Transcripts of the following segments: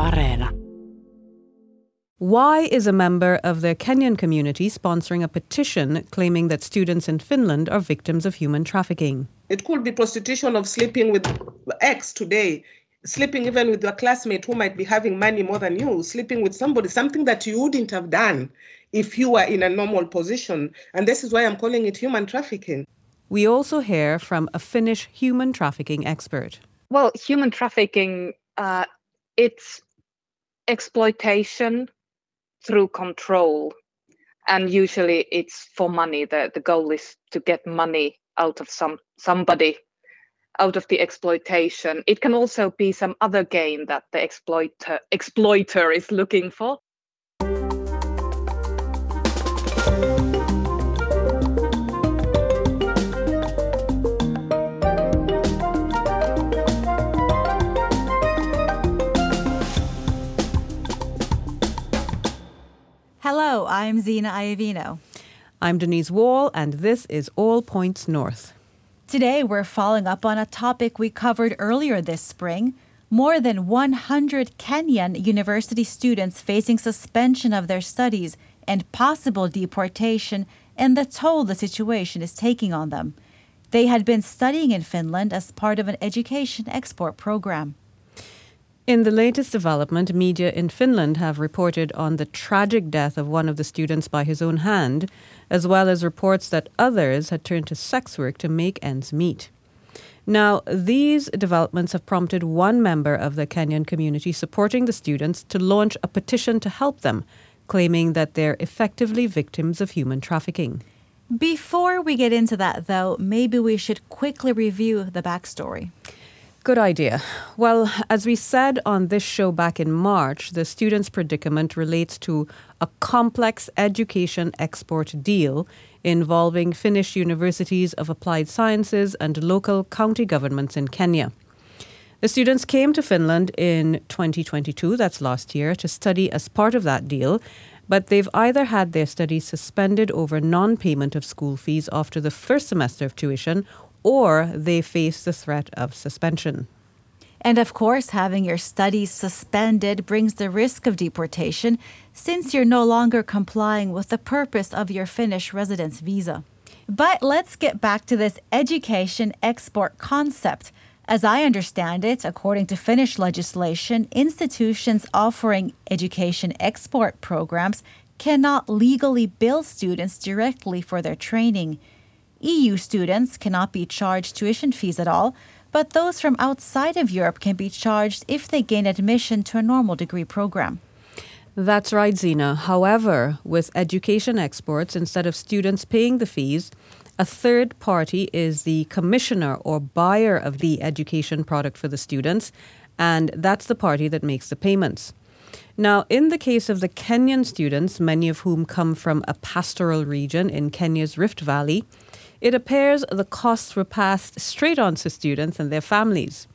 Areena. Why is a member of the Kenyan community sponsoring a petition claiming that students in Finland are victims of human trafficking? It could be prostitution of sleeping with ex today, sleeping even with your classmate who might be having money more than you, sleeping with somebody, something that you wouldn't have done if you were in a normal position. And this is why I'm calling it human trafficking. We also hear from a Finnish human trafficking expert. Well, human trafficking, uh, it's exploitation through control. And usually it's for money. The, the goal is to get money out of some somebody out of the exploitation. It can also be some other gain that the exploiter exploiter is looking for. I'm Zena Iovino. I'm Denise Wall, and this is All Points North. Today, we're following up on a topic we covered earlier this spring. More than 100 Kenyan university students facing suspension of their studies and possible deportation, and the toll the situation is taking on them. They had been studying in Finland as part of an education export program. In the latest development, media in Finland have reported on the tragic death of one of the students by his own hand, as well as reports that others had turned to sex work to make ends meet. Now, these developments have prompted one member of the Kenyan community supporting the students to launch a petition to help them, claiming that they're effectively victims of human trafficking. Before we get into that, though, maybe we should quickly review the backstory. Good idea. Well, as we said on this show back in March, the students' predicament relates to a complex education export deal involving Finnish universities of applied sciences and local county governments in Kenya. The students came to Finland in 2022, that's last year, to study as part of that deal, but they've either had their studies suspended over non payment of school fees after the first semester of tuition or they face the threat of suspension. And of course, having your studies suspended brings the risk of deportation since you're no longer complying with the purpose of your Finnish residence visa. But let's get back to this education export concept. As I understand it, according to Finnish legislation, institutions offering education export programs cannot legally bill students directly for their training. EU students cannot be charged tuition fees at all, but those from outside of Europe can be charged if they gain admission to a normal degree program. That's right, Zena. However, with education exports, instead of students paying the fees, a third party is the commissioner or buyer of the education product for the students, and that's the party that makes the payments. Now, in the case of the Kenyan students, many of whom come from a pastoral region in Kenya's Rift Valley, it appears the costs were passed straight on to students and their families.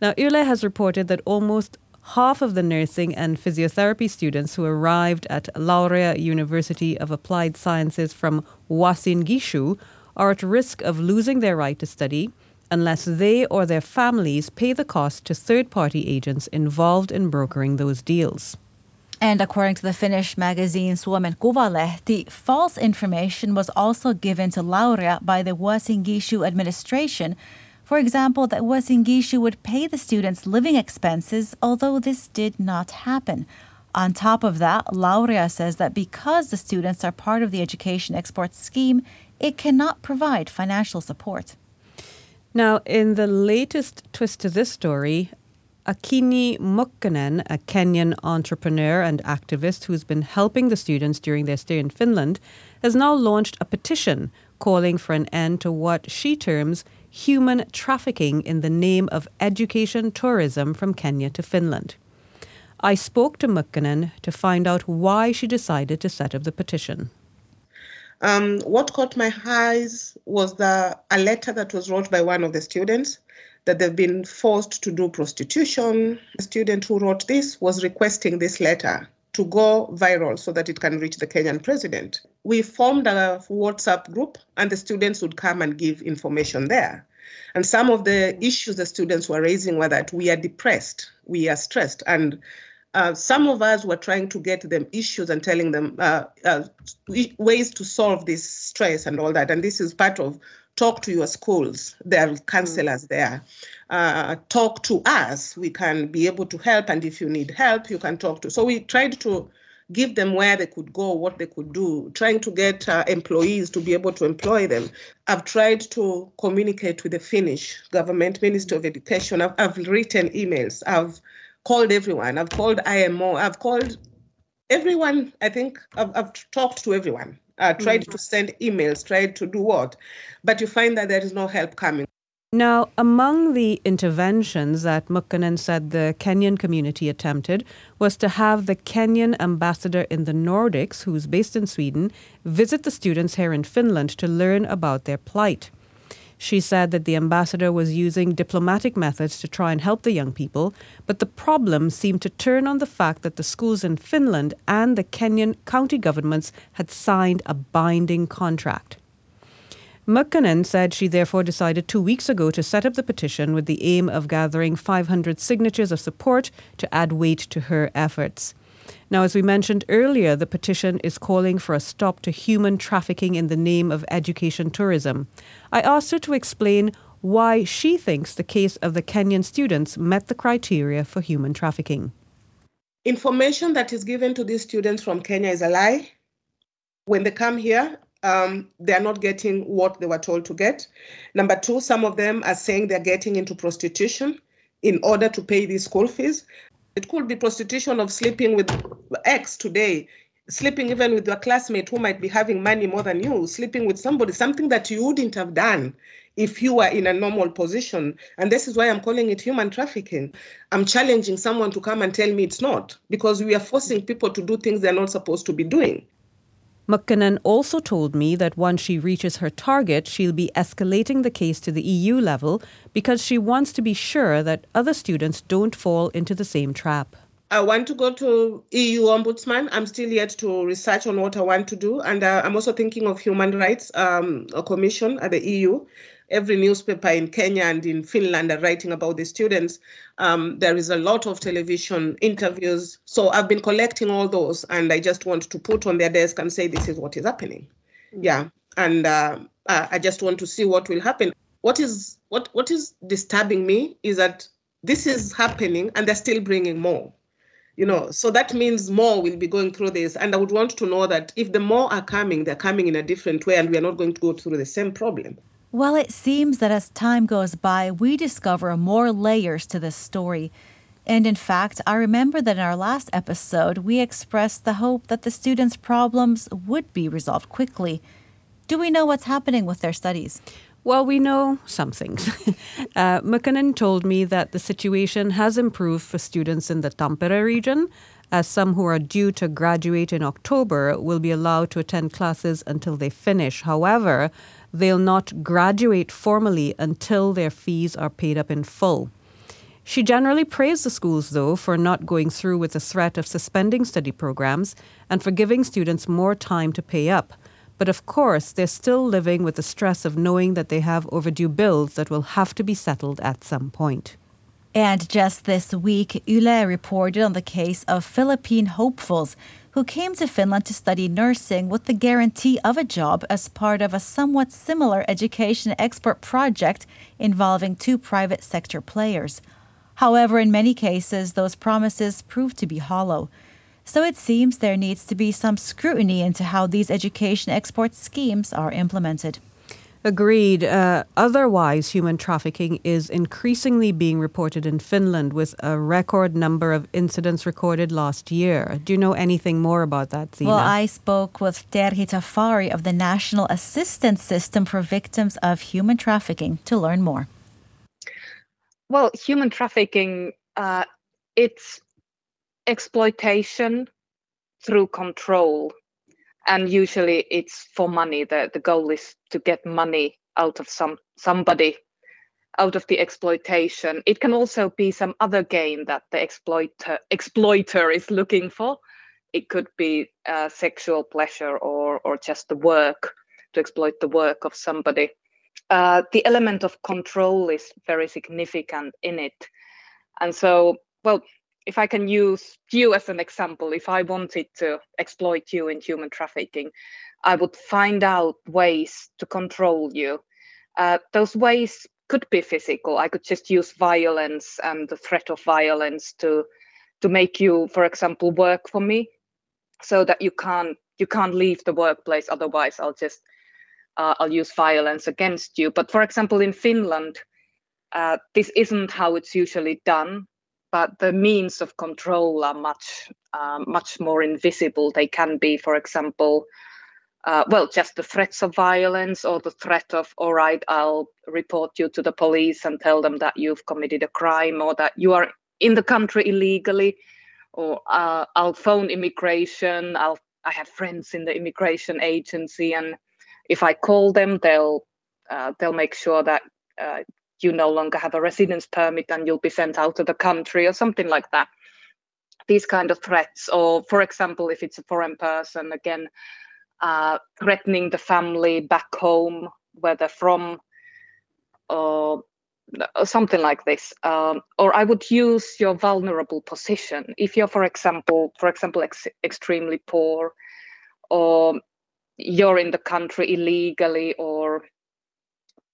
Now, Yle has reported that almost half of the nursing and physiotherapy students who arrived at Laurea University of Applied Sciences from Uasin Gishu are at risk of losing their right to study unless they or their families pay the cost to third party agents involved in brokering those deals. And according to the Finnish magazine Suomen Kuvalehti, false information was also given to Laurea by the Uasin Gishu administration. For example, that Uasin Gishu would pay the students living expenses, although this did not happen. On top of that, Laurea says that because the students are part of the education export scheme, it cannot provide financial support. Now, in the latest twist to this story, Akini Mukkonen, a Kenyan entrepreneur and activist who's been helping the students during their stay in Finland, has now launched a petition calling for an end to what she terms human trafficking in the name of education tourism from Kenya to Finland. I spoke to Mukkonen to find out why she decided to set up the petition. Um, what caught my eyes was the, a letter that was wrote by one of the students that they've been forced to do prostitution. The student who wrote this was requesting this letter to go viral so that it can reach the Kenyan president. We formed a WhatsApp group, and the students would come and give information there. And some of the issues the students were raising were that we are depressed, we are stressed, and Uh, some of us were trying to get them issues and telling them uh, uh, ways to solve this stress and all that. And this is part of talk to your schools. There are counselors mm. there. Uh, talk to us. We can be able to help. And if you need help, you can talk to. So we tried to give them where they could go, what they could do, trying to get uh, employees to be able to employ them. I've tried to communicate with the Finnish government, Ministry of Education. I've, I've written emails. I've called everyone. I've called IMO. I've called everyone. I think I've, I've talked to everyone. Uh, tried mm-hmm. to send emails, tried to do what, but you find that there is no help coming. Now, among the interventions that Mukkonen said the Kenyan community attempted was to have the Kenyan ambassador in the Nordics, who's based in Sweden, visit the students here in Finland to learn about their plight. She said that the ambassador was using diplomatic methods to try and help the young people, but the problem seemed to turn on the fact that the schools in Finland and the Kenyan county governments had signed a binding contract. Mukkonen said she therefore decided two weeks ago to set up the petition with the aim of gathering 500 signatures of support to add weight to her efforts. Now, as we mentioned earlier, the petition is calling for a stop to human trafficking in the name of education tourism. I asked her to explain why she thinks the case of the Kenyan students met the criteria for human trafficking. Information that is given to these students from Kenya is a lie. When they come here, um, they're not getting what they were told to get. Number two, some of them are saying they're getting into prostitution in order to pay these school fees. It could be prostitution of sleeping with X today, sleeping even with your classmate who might be having money more than you, sleeping with somebody, something that you wouldn't have done if you were in a normal position. And this is why I'm calling it human trafficking. I'm challenging someone to come and tell me it's not, because we are forcing people to do things they're not supposed to be doing. Mukkonen also told me that once she reaches her target, she'll be escalating the case to the EU level because she wants to be sure that other students don't fall into the same trap. I want to go to EU Ombudsman. I'm still yet to research on what I want to do. And uh, I'm also thinking of Human Rights um, Commission at the EU every newspaper in Kenya and in Finland are writing about the students. Um, there is a lot of television interviews. So I've been collecting all those and I just want to put on their desk and say, this is what is happening. Mm-hmm. Yeah. And uh, I just want to see what will happen. What is what what is disturbing me is that this is happening and they're still bringing more you know so that means more will be going through this and i would want to know that if the more are coming they're coming in a different way and we are not going to go through the same problem well, it seems that as time goes by, we discover more layers to this story. And in fact, I remember that in our last episode, we expressed the hope that the students' problems would be resolved quickly. Do we know what's happening with their studies? Well, we know some things. uh, Mukkonen told me that the situation has improved for students in the Tampere region, as some who are due to graduate in October will be allowed to attend classes until they finish. However, they'll not graduate formally until their fees are paid up in full. She generally praised the schools, though, for not going through with the threat of suspending study programs and for giving students more time to pay up. But of course, they're still living with the stress of knowing that they have overdue bills that will have to be settled at some point. And just this week, Yle reported on the case of Philippine hopefuls who came to Finland to study nursing with the guarantee of a job as part of a somewhat similar education export project involving two private sector players. However, in many cases, those promises proved to be hollow. So it seems there needs to be some scrutiny into how these education export schemes are implemented. Agreed. Uh, otherwise, human trafficking is increasingly being reported in Finland with a record number of incidents recorded last year. Do you know anything more about that, Zena? Well, I spoke with Terhi Tafari of the National Assistance System for Victims of Human Trafficking to learn more. Well, human trafficking, uh, it's exploitation through control and usually it's for money. The, the goal is to get money out of some somebody out of the exploitation. It can also be some other gain that the exploiter exploiter is looking for. It could be uh, sexual pleasure or or just the work to exploit the work of somebody. Uh, the element of control is very significant in it. And so well if I can use you as an example, if I wanted to exploit you in human trafficking, I would find out ways to control you. Uh, those ways could be physical. I could just use violence and the threat of violence to to make you, for example, work for me, so that you can't you can't leave the workplace. Otherwise, I'll just uh, I'll use violence against you. But for example, in Finland, uh, this isn't how it's usually done but the means of control are much uh, much more invisible. They can be, for example, uh, well, just the threats of violence or the threat of, all right, I'll report you to the police and tell them that you've committed a crime or that you are in the country illegally, or uh, I'll phone immigration. I'll I have friends in the immigration agency, and if I call them, they'll uh, they'll make sure that uh, you no longer have a residence permit and you'll be sent out of the country or something like that. These kind of threats or for example if it's a foreign person again uh, threatening the family back home where they're from or something like this. Um, or i would use your vulnerable position. If you're for example for example ex- extremely poor or you're in the country illegally or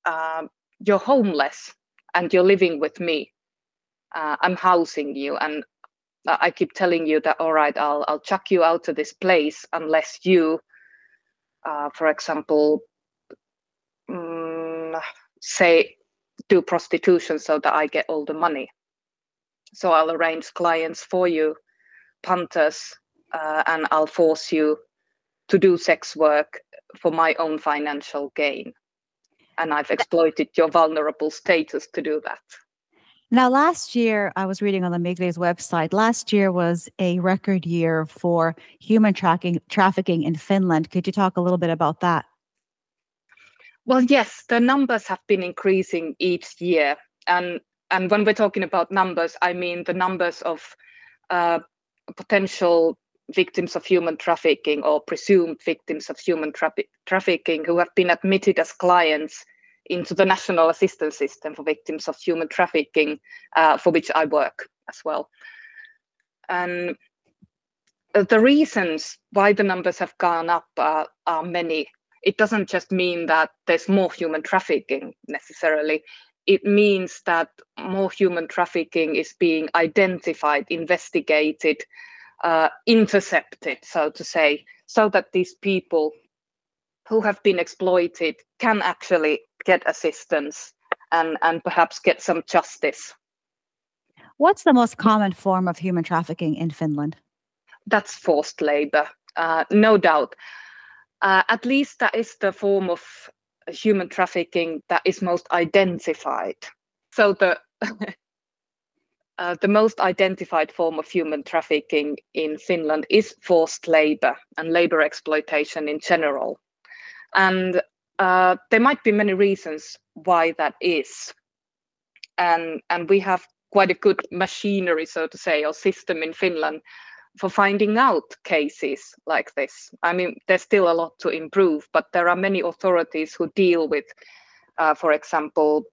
um, you're homeless and you're living with me. Uh, i'm housing you and i keep telling you that all right i'll i'll chuck you out of this place unless you uh, for example um, say do prostitution so that i get all the money. So i'll arrange clients for you punters uh, and i'll force you to do sex work for my own financial gain and I've exploited your vulnerable status to do that. Now, last year, I was reading on the Migri's website, last year was a record year for human tracking, trafficking in Finland. Could you talk a little bit about that? Well, yes, the numbers have been increasing each year. And, and when we're talking about numbers, I mean the numbers of uh, potential victims of human trafficking or presumed victims of human tra- trafficking who have been admitted as clients into the national assistance system for victims of human trafficking, uh, for which I work as well. And the reasons why the numbers have gone up uh, are many. It doesn't just mean that there's more human trafficking necessarily. It means that more human trafficking is being identified, investigated, uh, intercepted, so to say, so that these people who have been exploited can actually get assistance and, and perhaps get some justice. What's the most common form of human trafficking in Finland? That's forced labor, uh, no doubt. Uh, at least that is the form of human trafficking that is most identified. So the uh, the most identified form of human trafficking in Finland is forced labor and labor exploitation in general. And uh, there might be many reasons why that is. And, and we have quite a good machinery, so to say, or system in Finland for finding out cases like this. I mean, there's still a lot to improve, but there are many authorities who deal with, uh, for example,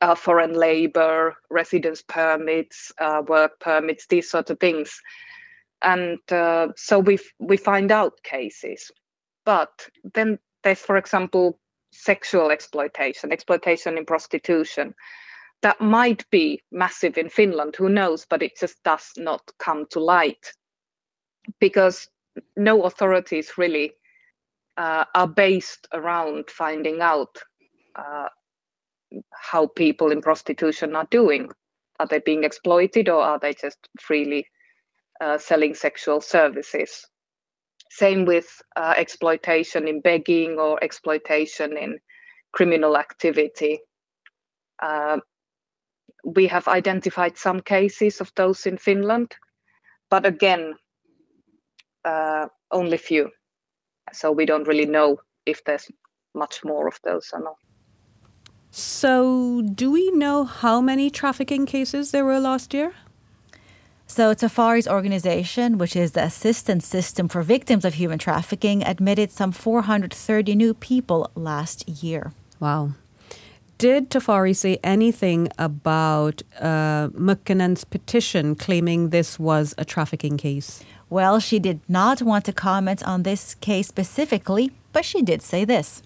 uh, foreign labor, residence permits, uh, work permits, these sort of things. And uh, so we we find out cases, but then there's, for example, sexual exploitation, exploitation in prostitution. That might be massive in Finland, who knows, but it just does not come to light because no authorities really uh, are based around finding out uh, how people in prostitution are doing. Are they being exploited or are they just freely uh, selling sexual services? Same with uh, exploitation in begging or exploitation in criminal activity. Uh, we have identified some cases of those in Finland, but again, uh, only few. So we don't really know if there's much more of those or not. So, do we know how many trafficking cases there were last year? So, Tafari's organization, which is the assistance system for victims of human trafficking, admitted some 430 new people last year. Wow. did Tafari say anything about uh, Mukkonen's petition claiming this was a trafficking case? Well, she did not want to comment on this case specifically, but she did say this.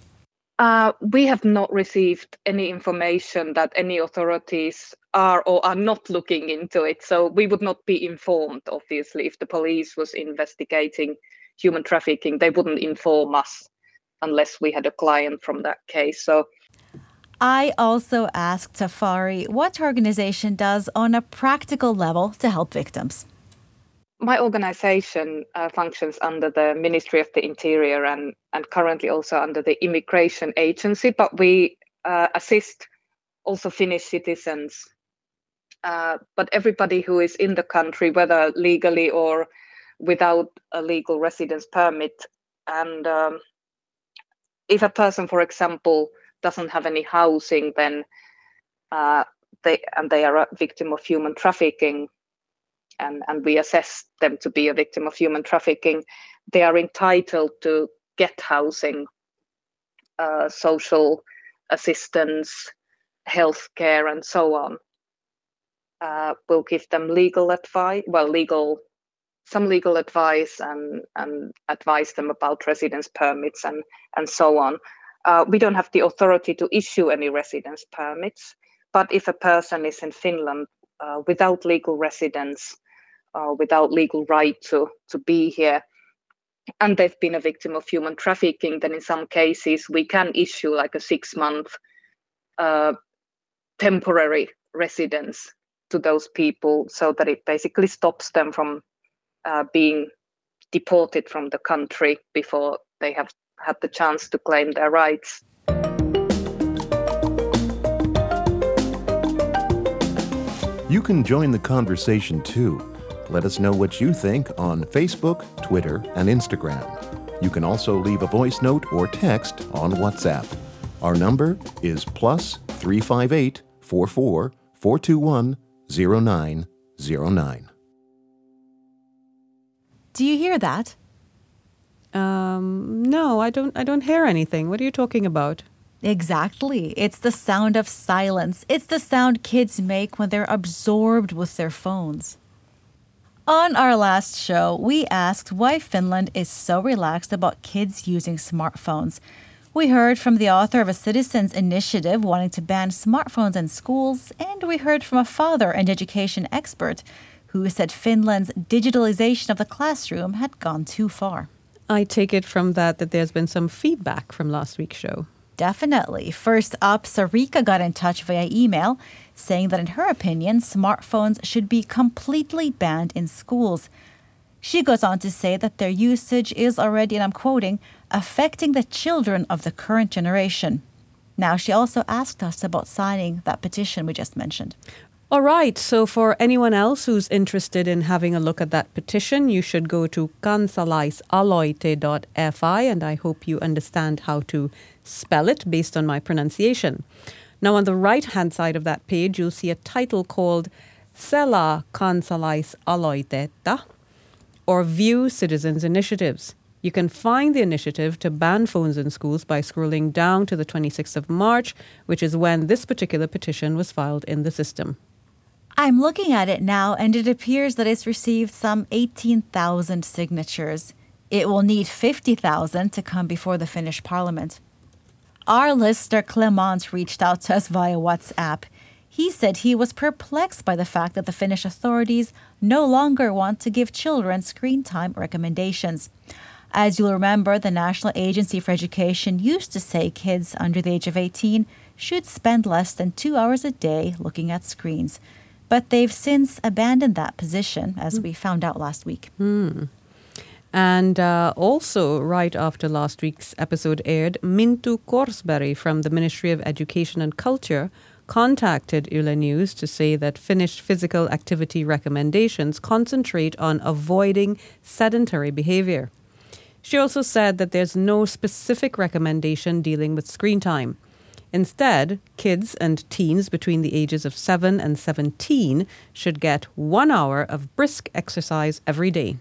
Uh, we have not received any information that any authorities are or are not looking into it. So we would not be informed, obviously, if the police was investigating human trafficking, they wouldn't inform us unless we had a client from that case. So I also asked Tafari what her organization does on a practical level to help victims. My organization uh, functions under the Ministry of the Interior and, and currently also under the Immigration Agency, but we uh, assist also Finnish citizens. Uh, but everybody who is in the country, whether legally or without a legal residence permit, and um, if a person, for example, doesn't have any housing, then uh, they and they are a victim of human trafficking, and and we assess them to be a victim of human trafficking, they are entitled to get housing, uh, social assistance, health care, and so on. Uh, we'll give them legal advice, well, legal some legal advice and and advise them about residence permits and and so on. Uh, we don't have the authority to issue any residence permits, but if a person is in Finland uh, without legal residence, uh, without legal right to, to be here, and they've been a victim of human trafficking, then in some cases we can issue like a six month uh, temporary residence to those people so that it basically stops them from uh, being deported from the country before they have had the chance to claim their rights. You can join the conversation too. Let us know what you think on Facebook, Twitter, and Instagram. You can also leave a voice note or text on WhatsApp. Our number is plus 358 44 421 0909. Do you hear that? Um, no, I don't. I don't hear anything. What are you talking about? Exactly. It's the sound of silence. It's the sound kids make when they're absorbed with their phones. On our last show, we asked why Finland is so relaxed about kids using smartphones. We heard from the author of a citizens' initiative wanting to ban smartphones in schools, and we heard from a father and education expert who said Finland's digitalization of the classroom had gone too far. I take it from that that there's been some feedback from last week's show. Definitely. First up, Sarika got in touch via email saying that, in her opinion, smartphones should be completely banned in schools. She goes on to say that their usage is already, and I'm quoting, affecting the children of the current generation. Now, she also asked us about signing that petition we just mentioned. All right. So, for anyone else who's interested in having a look at that petition, you should go to kansalaisaloite.fi, and I hope you understand how to spell it based on my pronunciation. Now, on the right hand side of that page, you'll see a title called Sela Kansalaisaloitetta or View Citizens Initiatives. You can find the initiative to ban phones in schools by scrolling down to the 26th of March, which is when this particular petition was filed in the system. I'm looking at it now, and it appears that it's received some 18,000 signatures. It will need 50,000 to come before the Finnish parliament. Our listener Clement reached out to us via WhatsApp. He said he was perplexed by the fact that the Finnish authorities no longer want to give children screen time recommendations. As you'll remember, the National Agency for Education used to say kids under the age of 18 should spend less than two hours a day looking at screens. But they've since abandoned that position, as we found out last week. Hmm. And uh, also, right after last week's episode aired, Minttu Korsberg from the Ministry of Education and Culture contacted Yle News to say that Finnish physical activity recommendations concentrate on avoiding sedentary behavior. She also said that there's no specific recommendation dealing with screen time. Instead, kids and teens between the ages of 7 and 17 should get one hour of brisk exercise every day.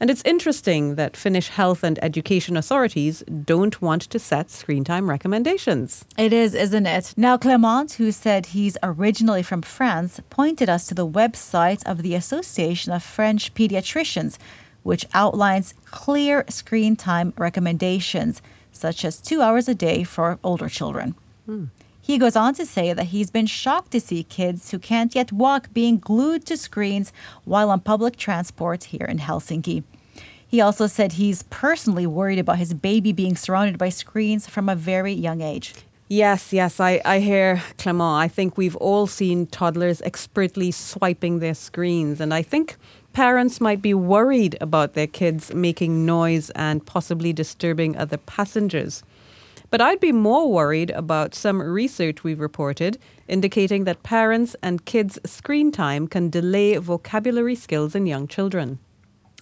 And it's interesting that Finnish health and education authorities don't want to set screen time recommendations. It is, isn't it? Now, Clement, who said he's originally from France, pointed us to the website of the Association of French Pediatricians, which outlines clear screen time recommendations, such as two hours a day for older children. Hmm. He goes on to say that he's been shocked to see kids who can't yet walk being glued to screens while on public transport here in Helsinki. He also said he's personally worried about his baby being surrounded by screens from a very young age. Yes, yes, I, I hear Clement. I think we've all seen toddlers expertly swiping their screens, and I think parents might be worried about their kids making noise and possibly disturbing other passengers. But I'd be more worried about some research we've reported indicating that parents and kids' screen time can delay vocabulary skills in young children.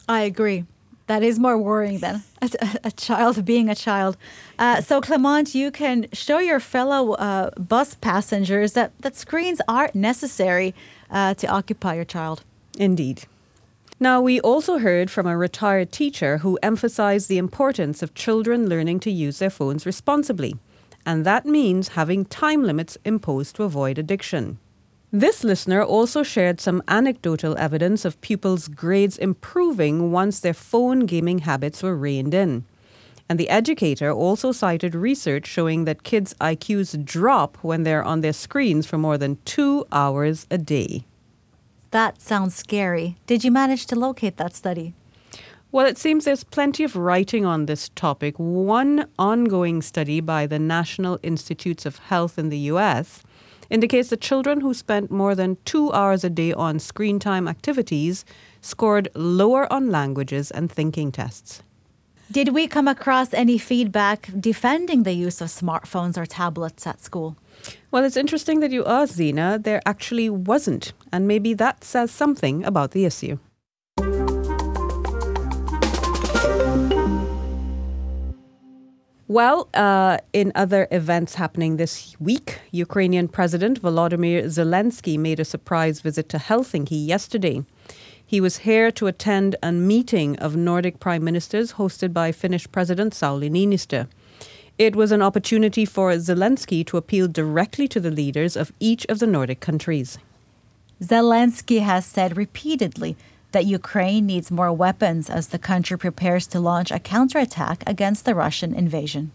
I agree. That is more worrying than a, a child being a child. Uh, so, Clement, you can show your fellow uh, bus passengers that, that screens aren't necessary uh, to occupy your child. Indeed. Now, we also heard from a retired teacher who emphasized the importance of children learning to use their phones responsibly, and that means having time limits imposed to avoid addiction. This listener also shared some anecdotal evidence of pupils' grades improving once their phone gaming habits were reined in. And the educator also cited research showing that kids' IQs drop when they're on their screens for more than two hours a day. That sounds scary. Did you manage to locate that study? Well, it seems there's plenty of writing on this topic. One ongoing study by the National Institutes of Health in the US indicates that children who spent more than two hours a day on screen time activities scored lower on languages and thinking tests. Did we come across any feedback defending the use of smartphones or tablets at school? Well, it's interesting that you asked, Zena. There actually wasn't, and maybe that says something about the issue. Well, uh, in other events happening this week, Ukrainian President Volodymyr Zelensky made a surprise visit to Helsinki yesterday. He was here to attend a meeting of Nordic prime ministers hosted by Finnish President Sauli Niinistö. It was an opportunity for Zelensky to appeal directly to the leaders of each of the Nordic countries. Zelensky has said repeatedly that Ukraine needs more weapons as the country prepares to launch a counterattack against the Russian invasion.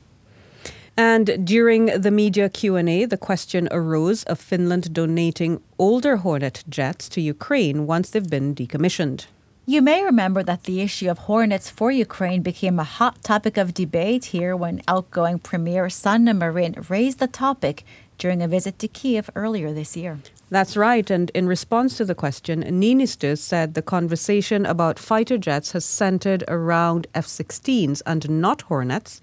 And during the media Q&A, the question arose of Finland donating older Hornet jets to Ukraine once they've been decommissioned. You may remember that the issue of Hornets for Ukraine became a hot topic of debate here when outgoing Premier Sanna Marin raised the topic during a visit to Kiev earlier this year. That's right. And in response to the question, Niinistö said the conversation about fighter jets has centered around F 16s and not Hornets,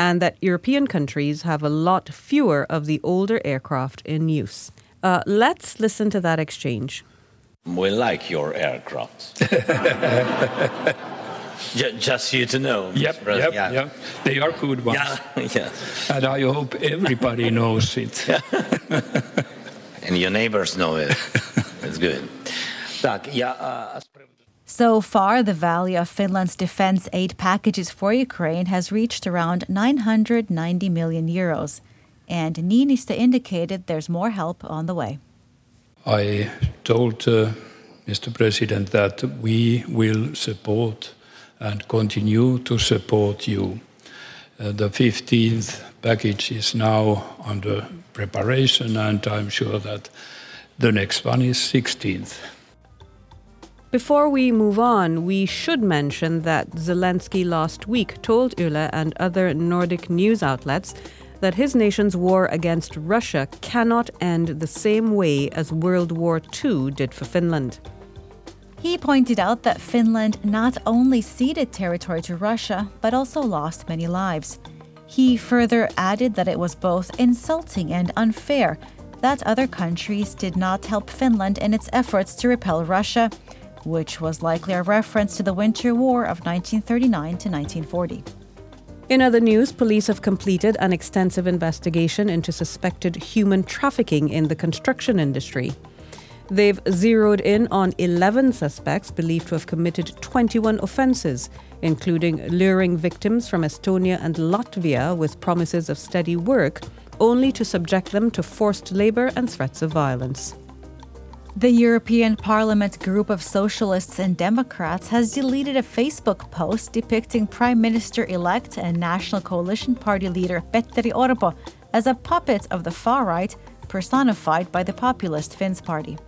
and that European countries have a lot fewer of the older aircraft in use. Uh, let's listen to that exchange. We like your aircraft. Just you to know. Yep, yep, yeah. yep. They are good ones. Yeah, yeah. And I hope everybody knows it. and your neighbors know it. It's good. Uh, so far, the value of Finland's defense aid packages for Ukraine has reached around 990 million euros. And Niinistö indicated there's more help on the way. I told uh, Mr. President that we will support and continue to support you. Uh, the 15th package is now under preparation, and I'm sure that the next one is 16th. Before we move on, we should mention that Zelensky last week told Yle and other Nordic news outlets that his nation's war against Russia cannot end the same way as World War II did for Finland. He pointed out that Finland not only ceded territory to Russia, but also lost many lives. He further added that it was both insulting and unfair that other countries did not help Finland in its efforts to repel Russia, which was likely a reference to the Winter War of 1939 to 1940. In other news, police have completed an extensive investigation into suspected human trafficking in the construction industry. They've zeroed in on 11 suspects believed to have committed 21 offences, including luring victims from Estonia and Latvia with promises of steady work, only to subject them to forced labour and threats of violence. The European Parliament group of Socialists and Democrats has deleted a Facebook post depicting Prime Minister elect and National Coalition Party leader Petteri Orpo as a puppet of the far right personified by the populist Finns Party.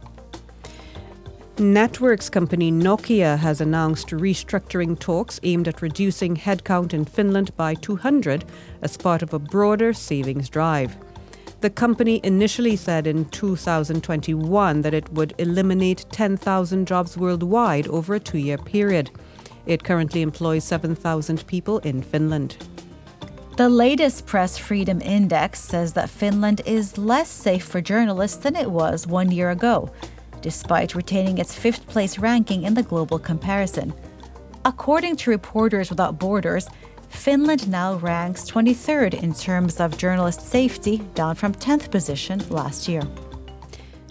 Networks company Nokia has announced restructuring talks aimed at reducing headcount in Finland by 200 as part of a broader savings drive. The company initially said in 2021 that it would eliminate 10,000 jobs worldwide over a two year period. It currently employs 7,000 people in Finland. The latest Press Freedom Index says that Finland is less safe for journalists than it was one year ago, despite retaining its fifth place ranking in the global comparison. According to Reporters Without Borders, Finland now ranks 23rd in terms of journalist safety, down from 10th position last year.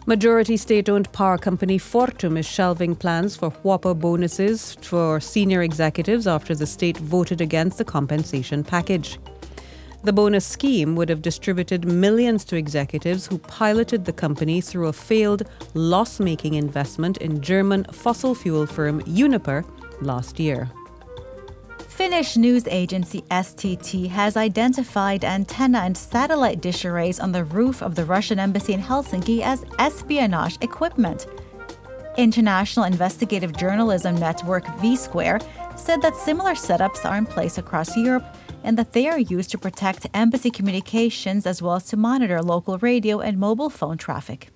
Majority state owned power company Fortum is shelving plans for whopper bonuses for senior executives after the state voted against the compensation package. The bonus scheme would have distributed millions to executives who piloted the company through a failed loss making investment in German fossil fuel firm Uniper last year. Finnish news agency STT has identified antenna and satellite dish arrays on the roof of the Russian embassy in Helsinki as espionage equipment. International investigative journalism network V Square said that similar setups are in place across Europe and that they are used to protect embassy communications as well as to monitor local radio and mobile phone traffic.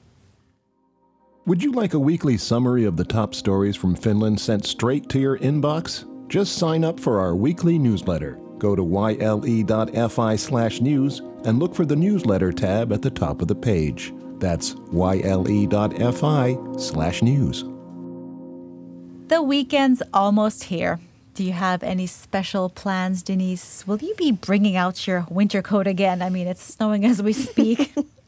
Would you like a weekly summary of the top stories from Finland sent straight to your inbox? Just sign up for our weekly newsletter. Go to yle.fi slash news and look for the newsletter tab at the top of the page. That's yle.fi slash news. The weekend's almost here. Do you have any special plans, Denise? Will you be bringing out your winter coat again? I mean, it's snowing as we speak.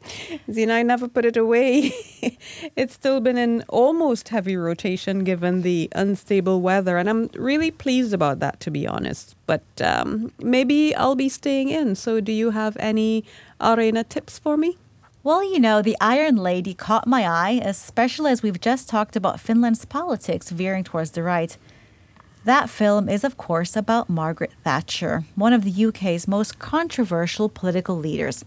Zena, I never put it away. it's still been in almost heavy rotation given the unstable weather, and I'm really pleased about that, to be honest. But um, maybe I'll be staying in. So, do you have any Areena tips for me? Well, you know, the Iron Lady caught my eye, especially as we've just talked about Finland's politics veering towards the right. That film is, of course, about Margaret Thatcher, one of the UK's most controversial political leaders.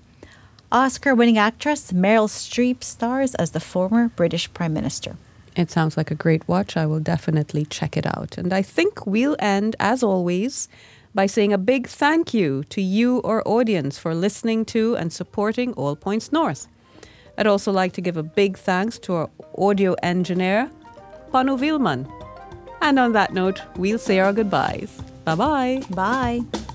Oscar winning actress Meryl Streep stars as the former British Prime Minister. It sounds like a great watch. I will definitely check it out. And I think we'll end, as always, by saying a big thank you to you, our audience, for listening to and supporting All Points North. I'd also like to give a big thanks to our audio engineer, Panu Willman. And on that note, we'll say our goodbyes. Bye-bye. Bye.